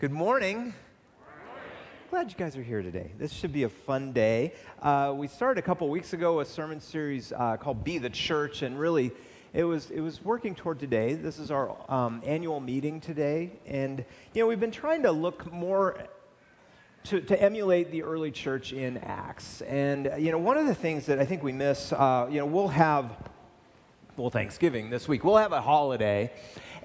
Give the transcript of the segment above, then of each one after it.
Good morning. Glad you guys are here today. This should be a fun day. Uh, we started a couple weeks ago a sermon series uh, called "Be the Church," and really, it was it was working toward today. This is our um, annual meeting today, and you know we've been trying to look more to, to emulate the early church in Acts. And you know one of the things that I think we miss, uh, you know, we'll have well Thanksgiving this week. We'll have a holiday.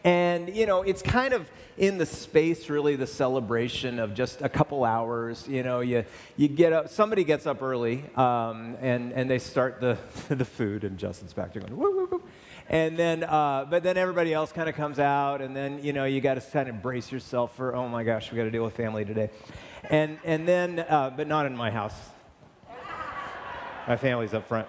And, you know, it's kind of in the space, really, the celebration of just a couple hours. You know, you, you get up, somebody gets up early um, and, and they start the, the food, and Justin's back there going, woo, woo, woo. And then, uh, but then everybody else kind of comes out, and then, you know, you got to kind of brace yourself for, oh my gosh, we got to deal with family today. And, and then, uh, but not in my house. My family's up front.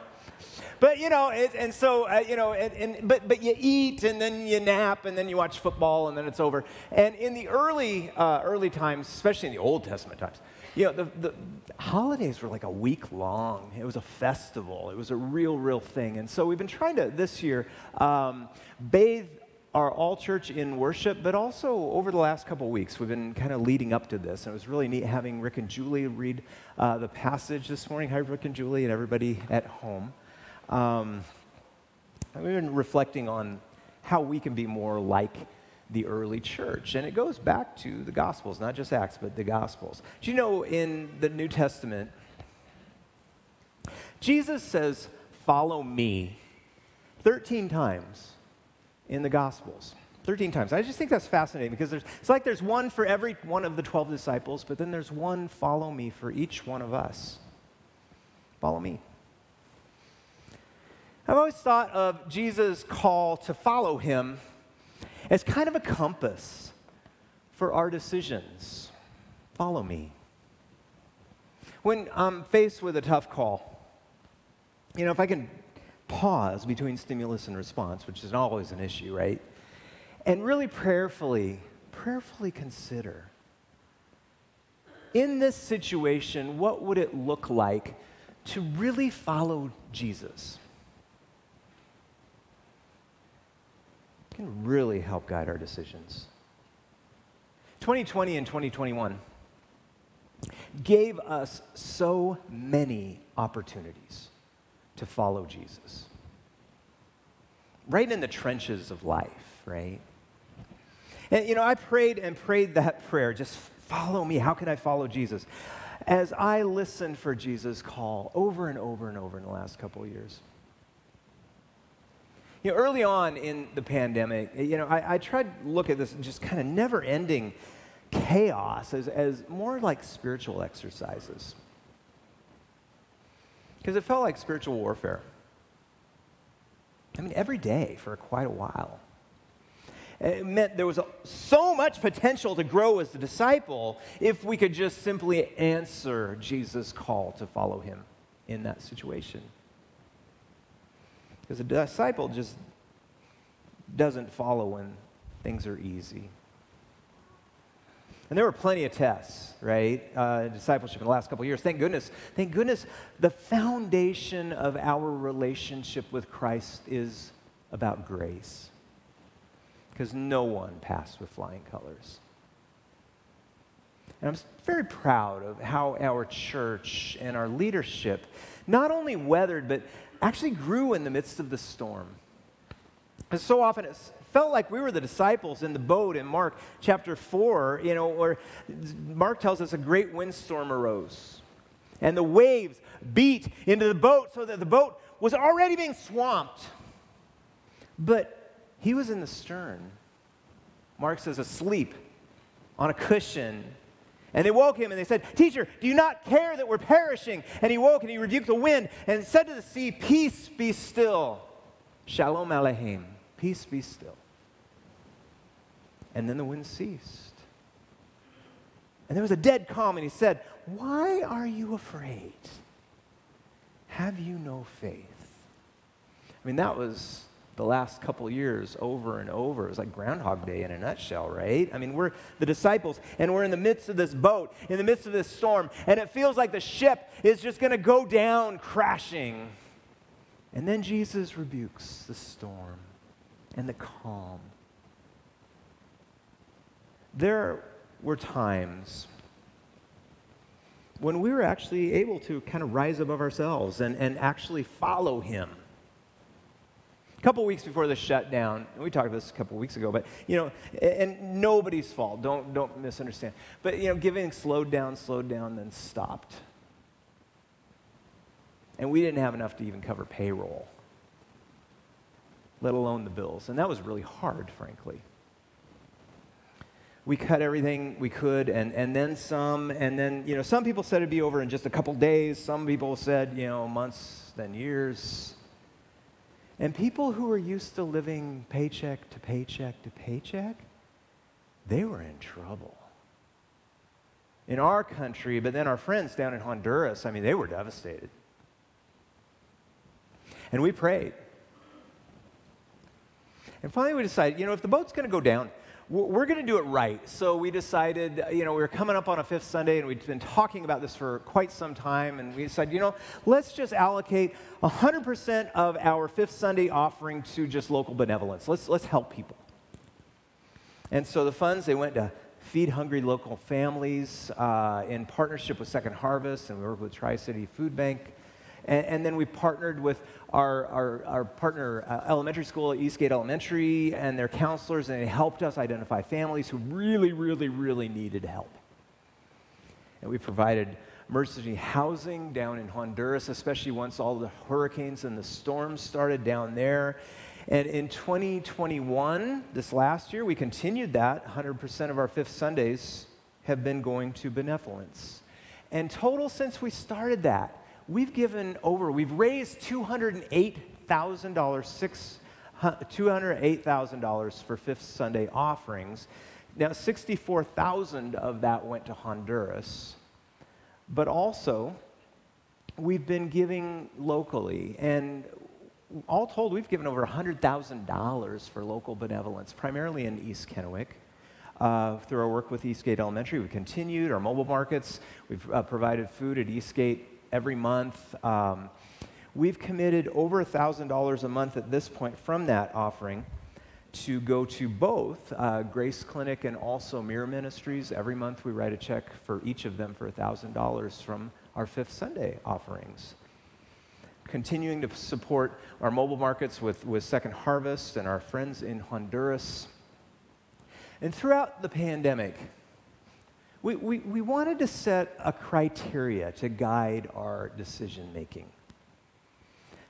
But you know, it, and so uh, you know, and, and, but but you eat and then you nap and then you watch football and then it's over. And in the early uh, early times, especially in the Old Testament times, you know, the, the holidays were like a week long. It was a festival. It was a real, real thing. And so we've been trying to this year um, bathe our all church in worship, but also over the last couple weeks, we've been kind of leading up to this. And it was really neat having Rick and Julie read uh, the passage this morning. Hi, Rick and Julie, and everybody at home. Um, we've been reflecting on how we can be more like the early church. And it goes back to the Gospels, not just Acts, but the Gospels. Do you know in the New Testament, Jesus says, Follow me 13 times in the Gospels. 13 times. I just think that's fascinating because it's like there's one for every one of the 12 disciples, but then there's one follow me for each one of us. Follow me. I've always thought of Jesus' call to follow him as kind of a compass for our decisions. Follow me. When I'm faced with a tough call, you know, if I can pause between stimulus and response, which is always an issue, right? And really prayerfully, prayerfully consider in this situation, what would it look like to really follow Jesus? Can really help guide our decisions. 2020 and 2021 gave us so many opportunities to follow Jesus. Right in the trenches of life, right? And you know, I prayed and prayed that prayer just follow me. How can I follow Jesus? As I listened for Jesus' call over and over and over in the last couple of years. You know, early on in the pandemic, you know, I, I tried to look at this just kind of never ending chaos as, as more like spiritual exercises. Because it felt like spiritual warfare. I mean, every day for quite a while. It meant there was a, so much potential to grow as a disciple if we could just simply answer Jesus' call to follow him in that situation. Because a disciple just doesn't follow when things are easy. And there were plenty of tests, right? Uh, discipleship in the last couple years. Thank goodness. Thank goodness the foundation of our relationship with Christ is about grace. Because no one passed with flying colors. And I'm very proud of how our church and our leadership not only weathered, but actually grew in the midst of the storm. And so often it felt like we were the disciples in the boat in Mark chapter 4, you know, where Mark tells us a great windstorm arose. And the waves beat into the boat so that the boat was already being swamped. But he was in the stern. Mark says, asleep on a cushion and they woke him and they said, Teacher, do you not care that we're perishing? And he woke and he rebuked the wind and said to the sea, Peace be still. Shalom Aleichem. Peace be still. And then the wind ceased. And there was a dead calm, and he said, Why are you afraid? Have you no faith? I mean, that was the last couple years over and over. It was like Groundhog Day in a nutshell, right? I mean, we're the disciples and we're in the midst of this boat, in the midst of this storm, and it feels like the ship is just going to go down crashing. And then Jesus rebukes the storm and the calm. There were times when we were actually able to kind of rise above ourselves and, and actually follow him. A couple weeks before the shutdown, we talked about this a couple weeks ago, but you know, and nobody's fault. Don't don't misunderstand. But you know, giving slowed down, slowed down, then stopped. And we didn't have enough to even cover payroll, let alone the bills. And that was really hard, frankly we cut everything we could and, and then some. And then, you know, some people said it'd be over in just a couple days. Some people said, you know, months, then years. And people who were used to living paycheck to paycheck to paycheck, they were in trouble. In our country, but then our friends down in Honduras, I mean, they were devastated. And we prayed. And finally, we decided, you know, if the boat's going to go down, we're going to do it right. So we decided, you know, we were coming up on a fifth Sunday and we'd been talking about this for quite some time. And we decided, you know, let's just allocate 100% of our fifth Sunday offering to just local benevolence. Let's, let's help people. And so the funds, they went to feed hungry local families uh, in partnership with Second Harvest, and we work with Tri City Food Bank. And, and, then we partnered with our, our, our partner uh, elementary school at Eastgate Elementary and their counselors, and they helped us identify families who really, really, really needed help. And we provided emergency housing down in Honduras, especially once all the hurricanes and the storms started down there. And in 2021, this last year, we continued that. 100% of our fifth Sundays have been going to benevolence. And total since we started that, we've given over, we've raised $208,000, $208,000 for Fifth Sunday offerings. Now, 64,000 of that went to Honduras, but also we've been giving locally, and all told, we've given over $100,000 for local benevolence, primarily in East Kennewick. Uh, through our work with Eastgate Elementary, we've continued our mobile markets. We've uh, provided food at Eastgate every month. Um, we've committed over $1,000 a month at this point from that offering to go to both uh, Grace Clinic and also Mirror Ministries. Every month we write a check for each of them for $1,000 from our Fifth Sunday offerings. Continuing to support our mobile markets with, with Second Harvest and our friends in Honduras. And throughout the pandemic, we, we, we wanted to set a criteria to guide our decision making.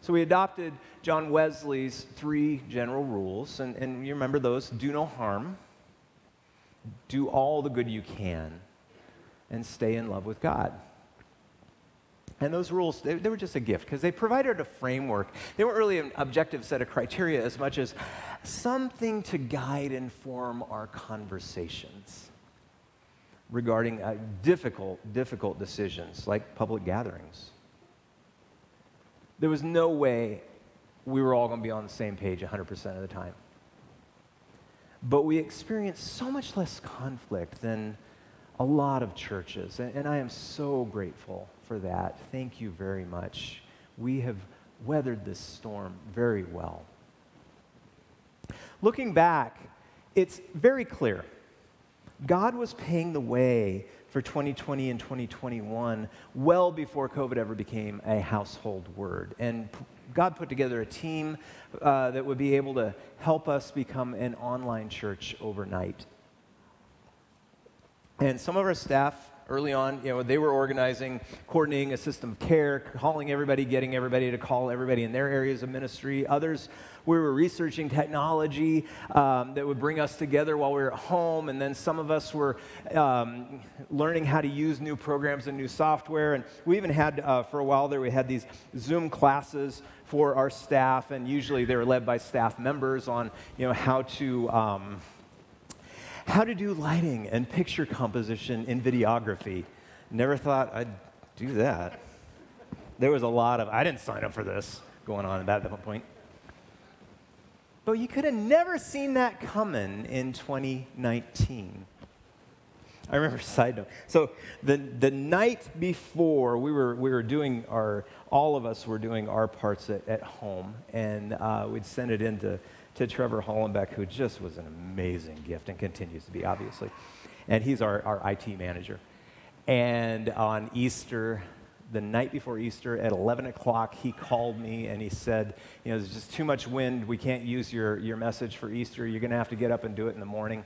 So we adopted John Wesley's three general rules, and, and you remember those do no harm, do all the good you can, and stay in love with God. And those rules, they, they were just a gift because they provided a framework. They weren't really an objective set of criteria as much as something to guide and form our conversations regarding uh, difficult, difficult decisions like public gatherings. There was no way we were all going to be on the same page 100% of the time. But we experienced so much less conflict than a lot of churches, and, and I am so grateful for that. Thank you very much. We have weathered this storm very well. Looking back, it's very clear God was paying the way for 2020 and 2021 well before COVID ever became a household word. And God put together a team uh, that would be able to help us become an online church overnight. And some of our staff early on, you know, they were organizing, coordinating a system of care, calling everybody, getting everybody to call everybody in their areas of ministry. Others, we were researching technology um, that would bring us together while we were at home. And then some of us were um, learning how to use new programs and new software. And we even had, uh, for a while there, we had these Zoom classes for our staff. And usually they were led by staff members on, you know, how to. Um, how to do lighting and picture composition in videography. Never thought I'd do that. There was a lot of, I didn't sign up for this going on at that point. But you could have never seen that coming in 2019. I remember side note. So the, the night before we were, we were doing our, all of us were doing our parts at, at home, and uh, we'd send it into to Trevor Hollenbeck, who just was an amazing gift and continues to be, obviously. and he's our, our IT manager. And on Easter, the night before Easter at 11 o'clock, he called me and he said, You know, there's just too much wind. We can't use your, your message for Easter. You're going to have to get up and do it in the morning.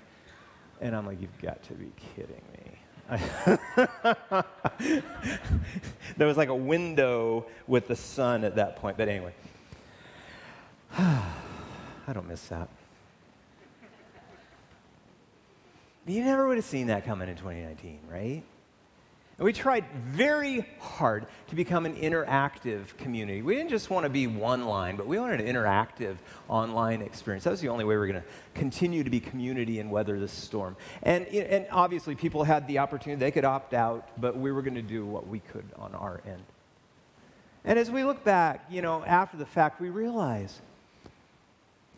And I'm like, You've got to be kidding me. there was like a window with the sun at that point. But anyway, I don't miss that. You never would have seen that coming in 2019, right? And we tried very hard to become an interactive community. We didn't just want to be one line, but we wanted an interactive online experience. That was the only way we were going to continue to be community and weather this storm. And, and obviously, people had the opportunity, they could opt out, but we were going to do what we could on our end. And as we look back, you know, after the fact, we realize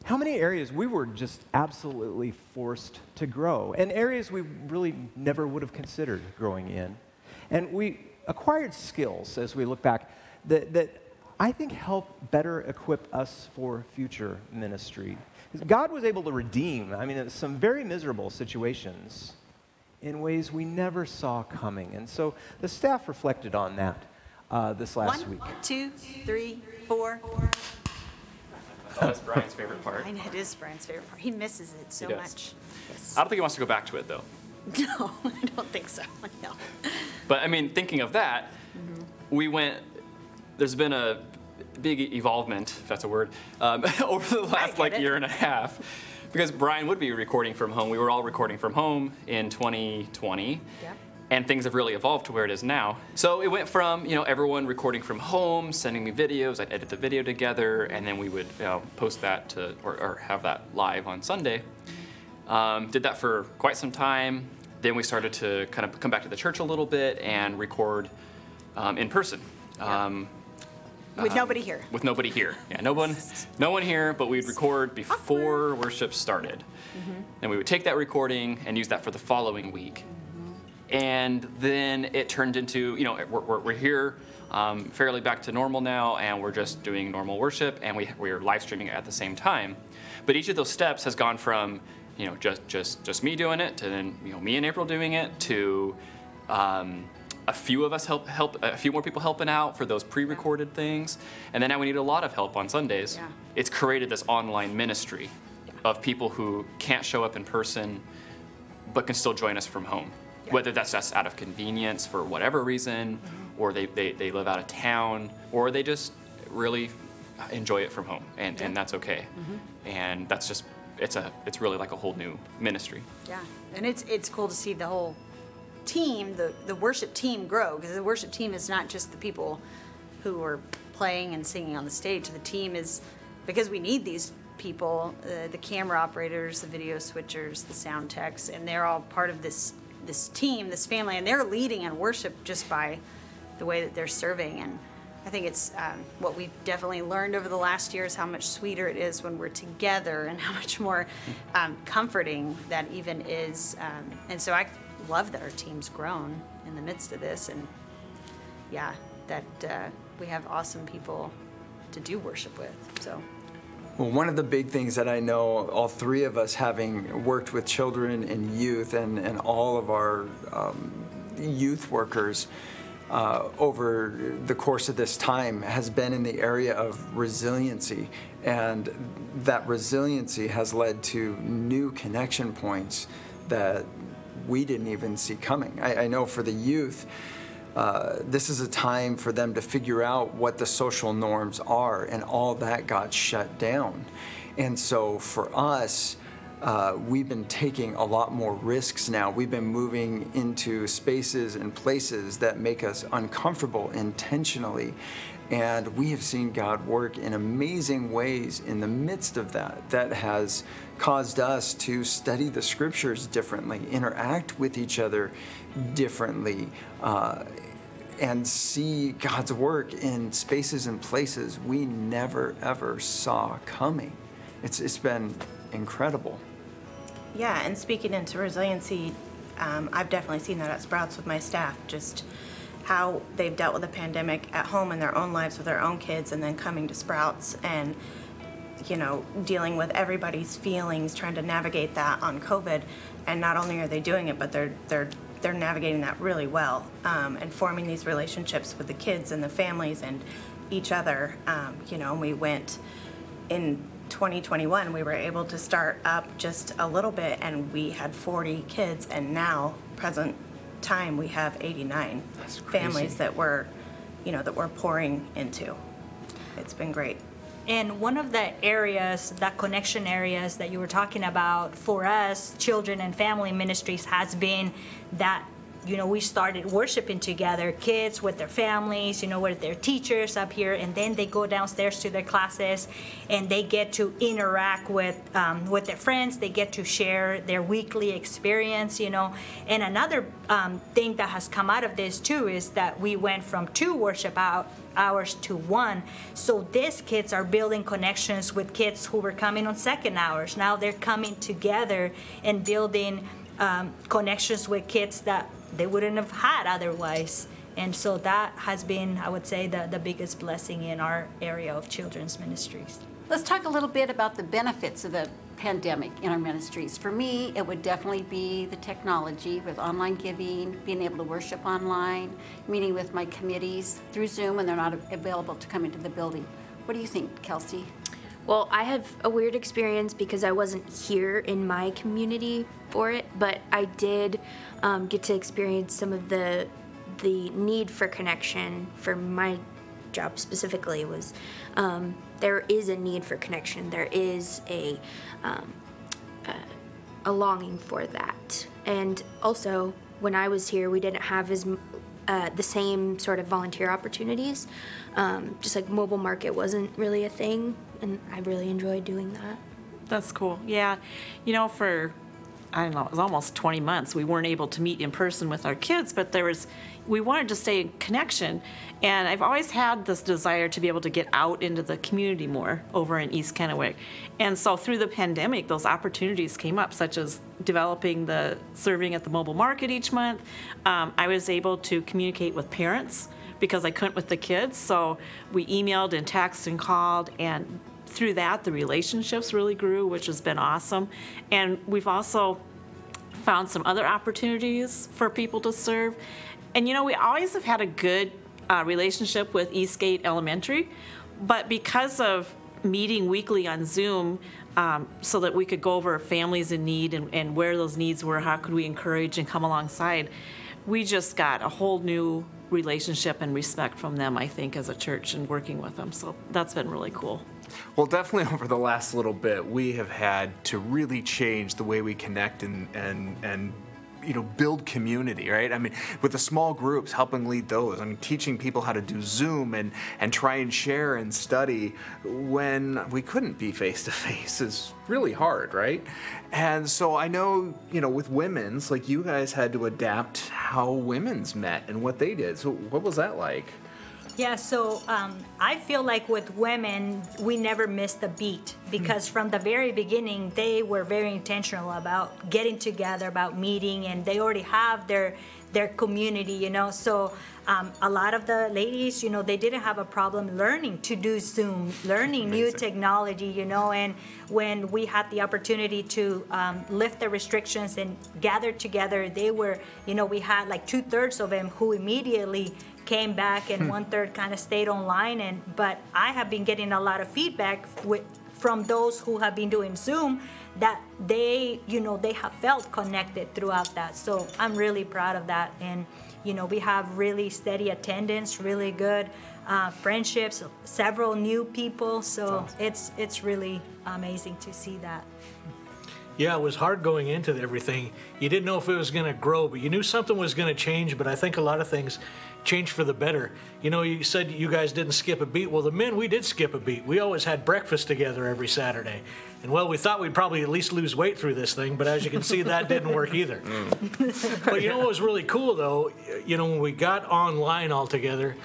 how many areas we were just absolutely forced to grow, and areas we really never would have considered growing in. And we acquired skills as we look back that, that I think help better equip us for future ministry. God was able to redeem, I mean, some very miserable situations in ways we never saw coming. And so the staff reflected on that uh, this last One, week. two, three, four. Oh, that's Brian's favorite part. I know it is Brian's favorite part. He misses it so He does. much. Yes. I don't think he wants to go back to it though. No, I don't think so. No. But I mean, thinking of that, we went. There's been a big evolvement, if that's a word, um, over the last get like it. year and a half, because Brian would be recording from home. We were all recording from home in 2020. Yep. And things have really evolved to where it is now. So it went from you know everyone recording from home, sending me videos. I'd edit the video together, and then we would you know, post that to or, or have that live on Sunday. Um, did that for quite some time. Then we started to kind of come back to the church a little bit and record um, in person. Yeah. Um, With nobody here. with nobody here. Yeah, no one, no one here, but we'd record before worship started. And we would take that recording and use that for the following week. And then it turned into, you know, we're, we're, we're here um, fairly back to normal now, and we're just doing normal worship, and we, we're live streaming at the same time. But each of those steps has gone from, you know, just, just, just me doing it to then, you know, me and April doing it to um, a few of us help help a few more people helping out for those pre-recorded things. And then now we need a lot of help on sundays. Yeah. it's created this online ministry of people who can't show up in person but can still join us from home Yeah. whether that's just out of convenience for whatever reason or they, they, they live out of town or they just really enjoy it from home and, and that's okay. And that's just it's a it's really like a whole new ministry. Yeah, and it's it's cool to see the whole team, the the worship team grow because the worship team is not just the people who are playing and singing on the stage. The team is because we need these people, uh, the camera operators, the video switchers, the sound techs, and they're all part of this this team, this family, and they're leading in worship just by the way that they're serving and. I think it's um, what we've definitely learned over the last year is how much sweeter it is when we're together and how much more um, comforting that even is. Um, and so I love that our team's grown in the midst of this. And yeah, that uh, we have awesome people to do worship with. So Well, one of the big things that I know, all three of us having worked with children and youth, and, and all of our um, youth workers uh, over the course of this time, has been in the area of resiliency. And that resiliency has led to new connection points that we didn't even see coming. I, I know for the youth, uh, this is a time for them to figure out what the social norms are, and all that got shut down. And so for us, uh, we've been taking a lot more risks now. We've been moving into spaces and places that make us uncomfortable intentionally. And we have seen God work in amazing ways in the midst of that, that has caused us to study the scriptures differently, interact with each other differently, uh, and see God's work in spaces and places we never ever saw coming. It's, it's been incredible. Yeah, and speaking into resiliency, um, I've definitely seen that at Sprouts with my staff, just how they've dealt with the pandemic at home in their own lives with their own kids, and then coming to Sprouts and, you know, dealing with everybody's feelings, trying to navigate that on COVID. and not only are they doing it, but they're they're they're navigating that really well um, and forming these relationships with the kids and the families and each other. Um, you know, and we went in 2021. We were able to start up just a little bit, and we had 40 kids, and now present time we have 89 families that we're, you know, that we're pouring into. It's been great. And one of the areas, that connection areas that you were talking about for us, children and family ministries, has been that you know, we started worshiping together, kids with their families, you know, with their teachers up here, and then they go downstairs to their classes, and they get to interact with um, with their friends. They get to share their weekly experience, you know. And another um, thing that has come out of this too is that we went from two worship out hours to one. So these kids are building connections with kids who were coming on second hours. Now they're coming together and building um, connections with kids that they wouldn't have had otherwise. And so that has been, I would say, the, the biggest blessing in our area of children's ministries. Let's talk a little bit about the benefits of the pandemic in our ministries. For me, it would definitely be the technology with online giving, being able to worship online, meeting with my committees through Zoom when they're not available to come into the building. What do you think, Kelsey? Well, I have a weird experience because I wasn't here in my community for it, but I did um, get to experience some of the the need for connection for my job specifically was um, there is a need for connection. There is a um, uh, a longing for that, and also when I was here, we didn't have as uh, the same sort of volunteer opportunities. Um, just like mobile market wasn't really a thing, and I really enjoyed doing that. That's cool. Yeah. You know, for I don't know, it was almost 20 months. We weren't able to meet in person with our kids, but there was, we wanted to stay in connection. And I've always had this desire to be able to get out into the community more over in East Kennewick. And so through the pandemic, those opportunities came up, such as developing the serving at the mobile market each month. Um, I was able to communicate with parents because I couldn't with the kids. So we emailed and texted and called and through that, the relationships really grew, which has been awesome. And we've also found some other opportunities for people to serve. And you know, we always have had a good uh, relationship with Eastgate Elementary, but because of meeting weekly on Zoom, um, so that we could go over families in need and, and where those needs were, how could we encourage and come alongside, we just got a whole new relationship and respect from them, I think, as a church and working with them. So that's been really cool. Well, definitely over the last little bit, we have had to really change the way we connect and and and you know build community right? I mean with the small groups helping lead those i mean teaching people how to do zoom and and try and share and study when we couldn't be face to face is really hard right? And so i know you know with women's like you guys had to adapt how women's met and what they did. So what was that like yeah, so um, I feel like with women, we never missed a beat because from the very beginning, they were very intentional about getting together, about meeting, and they already have their their community, you know. So um, a lot of the ladies, you know, they didn't have a problem learning to do Zoom, learning new technology, you know. And when we had the opportunity to um, lift the restrictions and gather together, they were, you know, we had like two thirds of them who immediately came back and one third kind of stayed online and but i have been getting a lot of feedback with, from those who have been doing zoom that they you know they have felt connected throughout that. So i'm really proud of that. And you know we have really steady attendance really good uh, friendships several new people. So awesome. it's it's really amazing to see that yeah, it was hard going into everything. You didn't know if it was going to grow, but you knew something was going to change. But I think a lot of things changed for the better. You know, you said you guys didn't skip a beat. Well, the men, we did skip a beat. We always had breakfast together every Saturday. And well, we thought we'd probably at least lose weight through this thing, but as you can see, that didn't work either. Mm. but you know what was really cool though? You know, when we got online all together,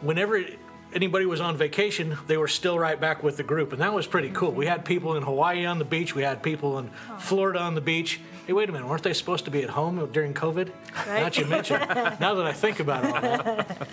whenever anybody was on vacation, they were still right back with the group, and that was pretty cool. We had people in Hawaii on the beach, we had people in Florida on the beach. Hey, wait a minute, weren't they supposed to be at home during COVID? Right? Not you mention. now that I think about all that.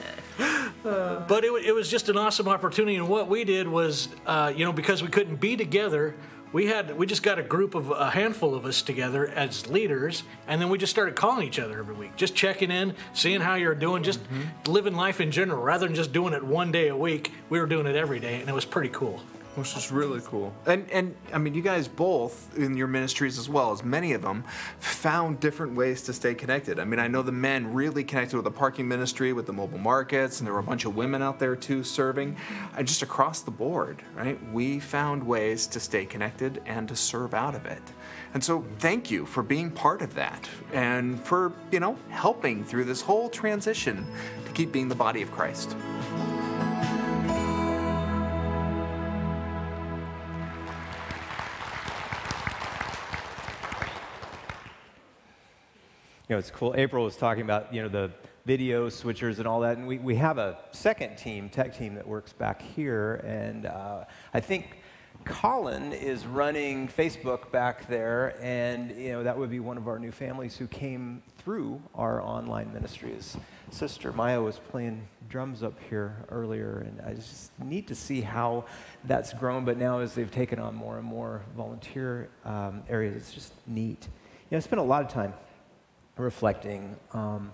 but it, it was just an awesome opportunity, and what we did was, uh, you know, because we couldn't be together, we had we just got a group of a handful of us together as leaders and then we just started calling each other every week just checking in seeing how you're doing just mm-hmm. living life in general. Rather than just doing it one day a week we were doing it every day and it was pretty cool which is really cool. And and I mean, you guys both in your ministries as well as many of them found different ways to stay connected. I mean, I know the men really connected with the parking ministry, with the mobile markets, and there were a bunch of women out there too serving, and just across the board, right? We found ways to stay connected and to serve out of it. And so, thank you for being part of that and for you know helping through this whole transition to keep being the body of Christ. Know, it's cool. April was talking about, you know, the video switchers and all that. And we, we have a second team, tech team, that works back here. And uh, I think Colin is running Facebook back there. And, you know, that would be one of our new families who came through our online ministry. His sister Maya was playing drums up here earlier. And I just need to see how that's grown. But now, as they've taken on more and more volunteer um, areas, it's just neat. You know, I spent a lot of time reflecting um,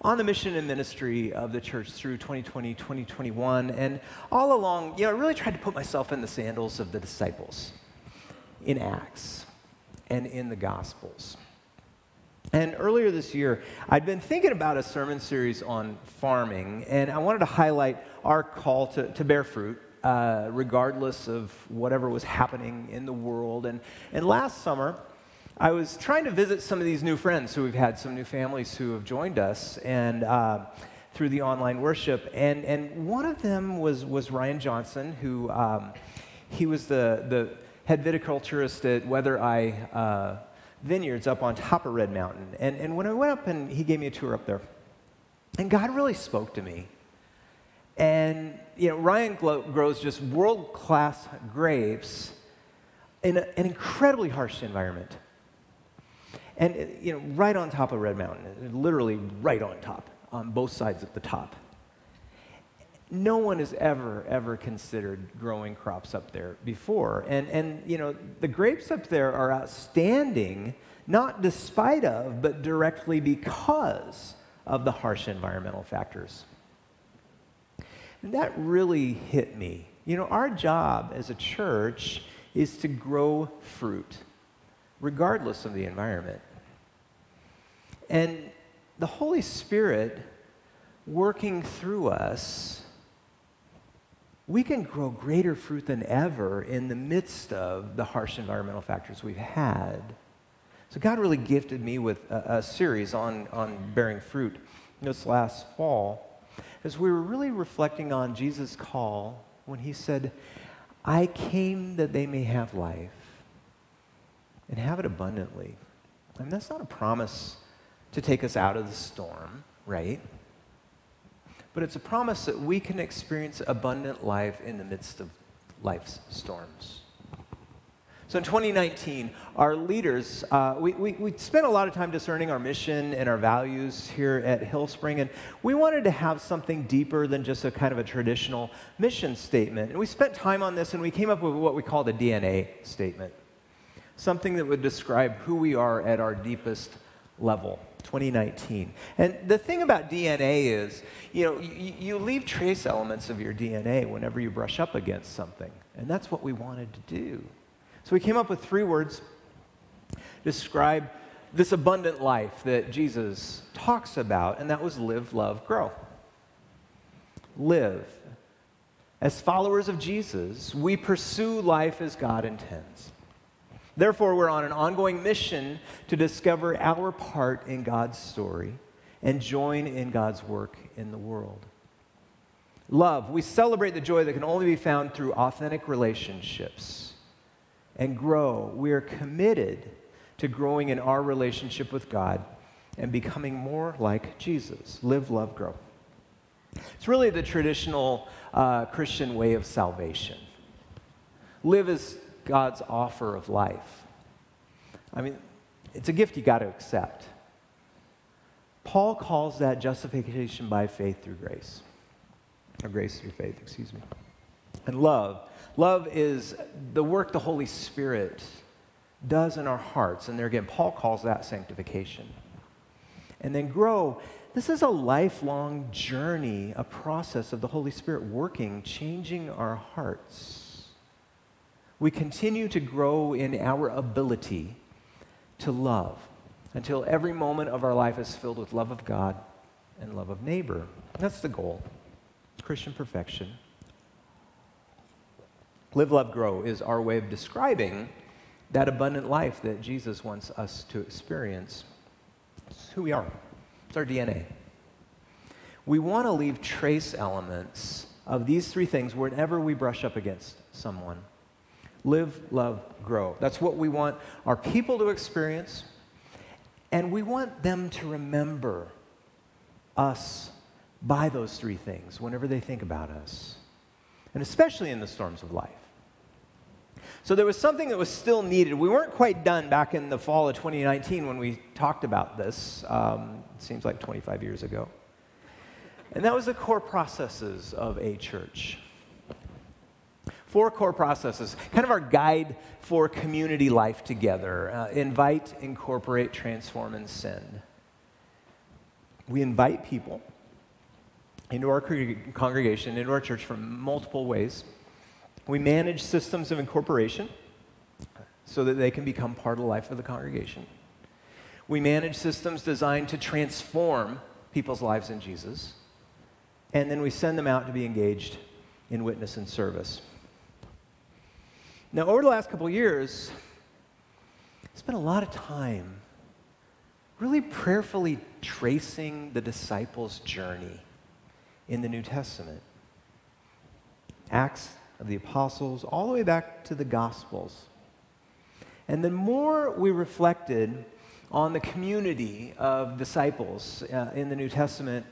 on the mission and ministry of the church through 2020, 2021. And all along, you know, I really tried to put myself in the sandals of the disciples in Acts and in the Gospels. And earlier this year, I'd been thinking about a sermon series on farming, and I wanted to highlight our call to, to bear fruit. Uh, regardless of whatever was happening in the world. And, and last summer, I was trying to visit some of these new friends who we've had, some new families who have joined us, and uh, through the online worship. And, and one of them was, was Ryan Johnson, who um, he was the, the head viticulturist at Weather Eye uh, Vineyards up on top of Red Mountain. And, and when I went up and he gave me a tour up there, and God really spoke to me. And, you know, Ryan grows just world class grapes in a, an incredibly harsh environment. And, you know, right on top of Red Mountain, literally right on top, on both sides of the top. No one has ever, ever considered growing crops up there before. And, and, you know, the grapes up there are outstanding, not despite of, but directly because of the harsh environmental factors. And that really hit me. You know, our job as a church is to grow fruit regardless of the environment. And the Holy Spirit working through us, we can grow greater fruit than ever in the midst of the harsh environmental factors we've had. So God really gifted me with a, a series on, on bearing fruit this last fall as we were really reflecting on Jesus' call when he said, I came that they may have life and have it abundantly. Mean, that's not a promise to take us out of the storm, right? But it's a promise that we can experience abundant life in the midst of life's storms. So in 2019, our leaders, uh, we, we, we spent a lot of time discerning our mission and our values here at Hillspring, and we wanted to have something deeper than just a kind of a traditional mission statement. And we spent time on this, and we came up with what we call the DNA statement something that would describe who we are at our deepest level. 2019. And the thing about DNA is, you know, you, you, leave trace elements of your DNA whenever you brush up against something. And that's what we wanted to do. So we came up with three words describe this abundant life that Jesus talks about, and that was live, love, grow. Live. As followers of Jesus, we pursue life as God intends. Therefore, we're on an ongoing mission to discover our part in God's story and join in God's work in the world. Love, we celebrate the joy that can only be found through authentic relationships. And grow, we are committed to growing in our relationship with God and becoming more like Jesus. Live, love, grow. It's really the traditional uh, Christian way of salvation. Live as God's offer of life. I mean, it's a gift you got to accept. Paul calls that justification by faith through grace, or grace through faith, excuse me. And love. Love is the work the Holy Spirit does in our hearts. And there again, Paul calls that sanctification. And then grow. This is a lifelong journey, a process of the Holy Spirit working, changing our hearts. We continue to grow in our ability to love until every moment of our life is filled with love of God and love of neighbor. That's the goal Christian perfection. Live, love, grow is our way of describing that abundant life that Jesus wants us to experience. It's who we are, it's our DNA. We want to leave trace elements of these three things whenever we brush up against someone. Live, love, grow. That's what we want our people to experience, and we want them to remember us by those three things whenever they think about us, and especially in the storms of life. So there was something that was still needed. We weren't quite done back in the fall of 2019 when we talked about this. Um, it seems like 25 years ago. And that was the core processes of a church. Four core processes, kind of our guide for community life together uh, invite, incorporate, transform, and send. We invite people into our congregation, into our church from multiple ways. We manage systems of incorporation so that they can become part of the life of the congregation. We manage systems designed to transform people's lives in Jesus. And then we send them out to be engaged in witness and service. Now, over the last couple years, I spent a lot of time really prayerfully tracing the disciples' journey in the New Testament. Acts of the Apostles, all the way back to the Gospels. And the more we reflected on the community of disciples uh, in the New Testament,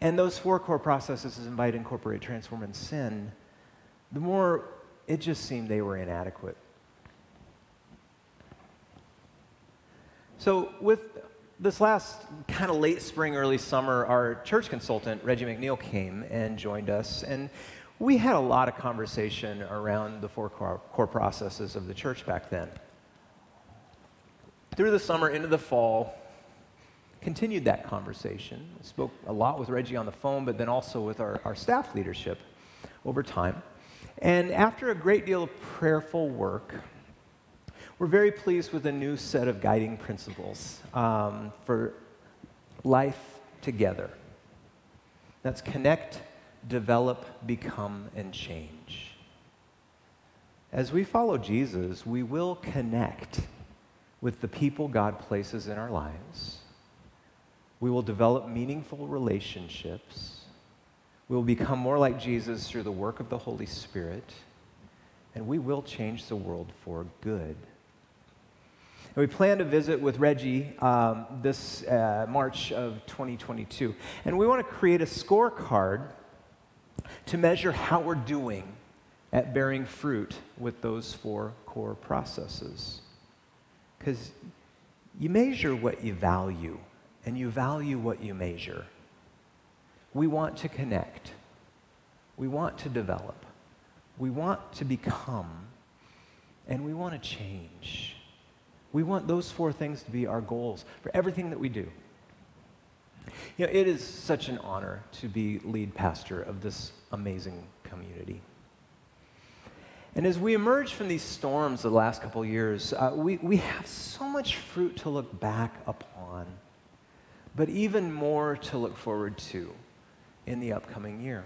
and those four core processes invite, incorporate, transform, and sin, the more it just seemed they were inadequate. So, with this last kind of late spring, early summer, our church consultant, Reggie McNeal, came and joined us. And we had a lot of conversation around the four core, processes of the church back then. Through the summer into the fall, continued that conversation. Spoke a lot with Reggie on the phone, but then also with our, our staff leadership over time. And after a great deal of prayerful work, we're very pleased with a new set of guiding principles um, for life together. That's connect, develop, become, and change. As we follow Jesus, we will connect with the people God places in our lives. We will develop meaningful relationships we will become more like Jesus through the work of the Holy Spirit, and we will change the world for good. And we plan to visit with Reggie um, this uh, March of 2022. And we want to create a scorecard to measure how we're doing at bearing fruit with those four core processes. Because you measure what you value, and you value what you measure. We want to connect. We want to develop. We want to become. And we want to change. We want those four things to be our goals for everything that we do. You know, it is such an honor to be lead pastor of this amazing community. And as we emerge from these storms the last couple years, uh, we, we have so much fruit to look back upon, but even more to look forward to in the upcoming year.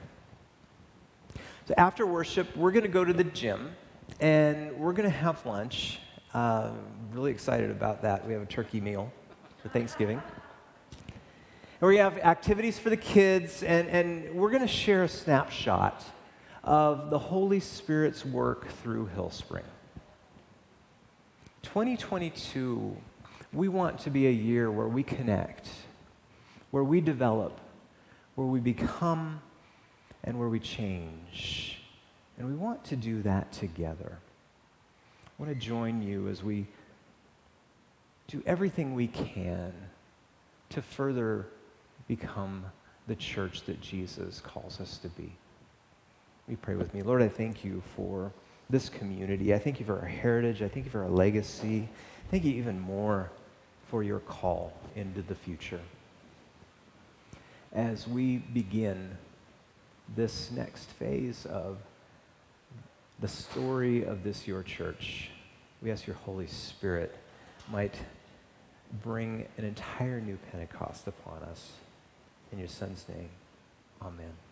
So after worship, we're going to go to the gym and we're going to have lunch. Uh, really excited about that. We have a turkey meal for Thanksgiving. And we have activities for the kids, and, and we're going to share a snapshot of the Holy Spirit's work through Hillspring. 2022, we want to be a year where we connect, where we develop, where we become and where we change. And we want to do that together. I want to join you as we do everything we can to further become the church that Jesus calls us to be. We pray with me. Lord, I thank you for this community. I thank you for our heritage. I thank you for our legacy. Thank you even more for your call into the future. As we begin this next phase of the story of this your church, we ask your Holy Spirit might bring an entire new Pentecost upon us. In your Son's name, amen.